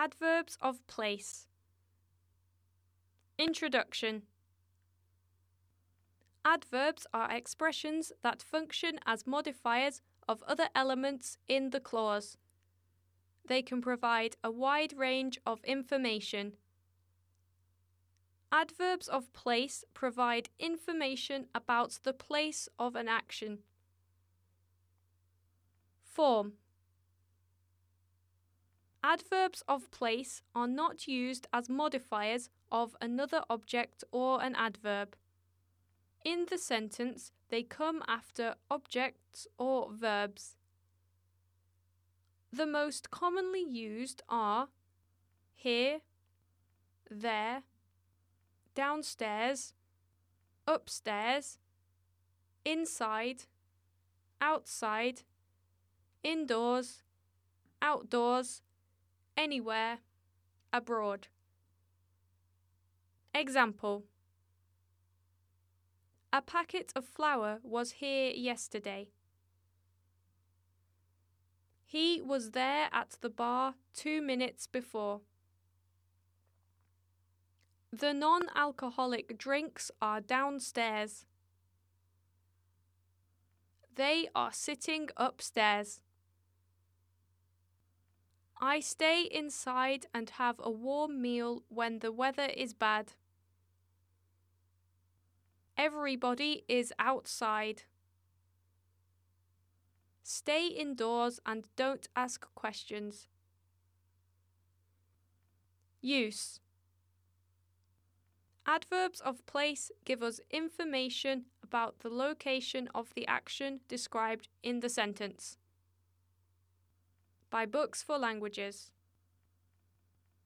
Adverbs of place. Introduction Adverbs are expressions that function as modifiers of other elements in the clause. They can provide a wide range of information. Adverbs of place provide information about the place of an action. Form Adverbs of place are not used as modifiers of another object or an adverb. In the sentence, they come after objects or verbs. The most commonly used are here, there, downstairs, upstairs, inside, outside, indoors, outdoors, anywhere, abroad. Example A packet of flour was here yesterday. He was there at the bar two minutes before. The non alcoholic drinks are downstairs. They are sitting upstairs. I stay inside and have a warm meal when the weather is bad. Everybody is outside. Stay indoors and don't ask questions. Use Adverbs of place give us information about the location of the action described in the sentence by Books for Languages.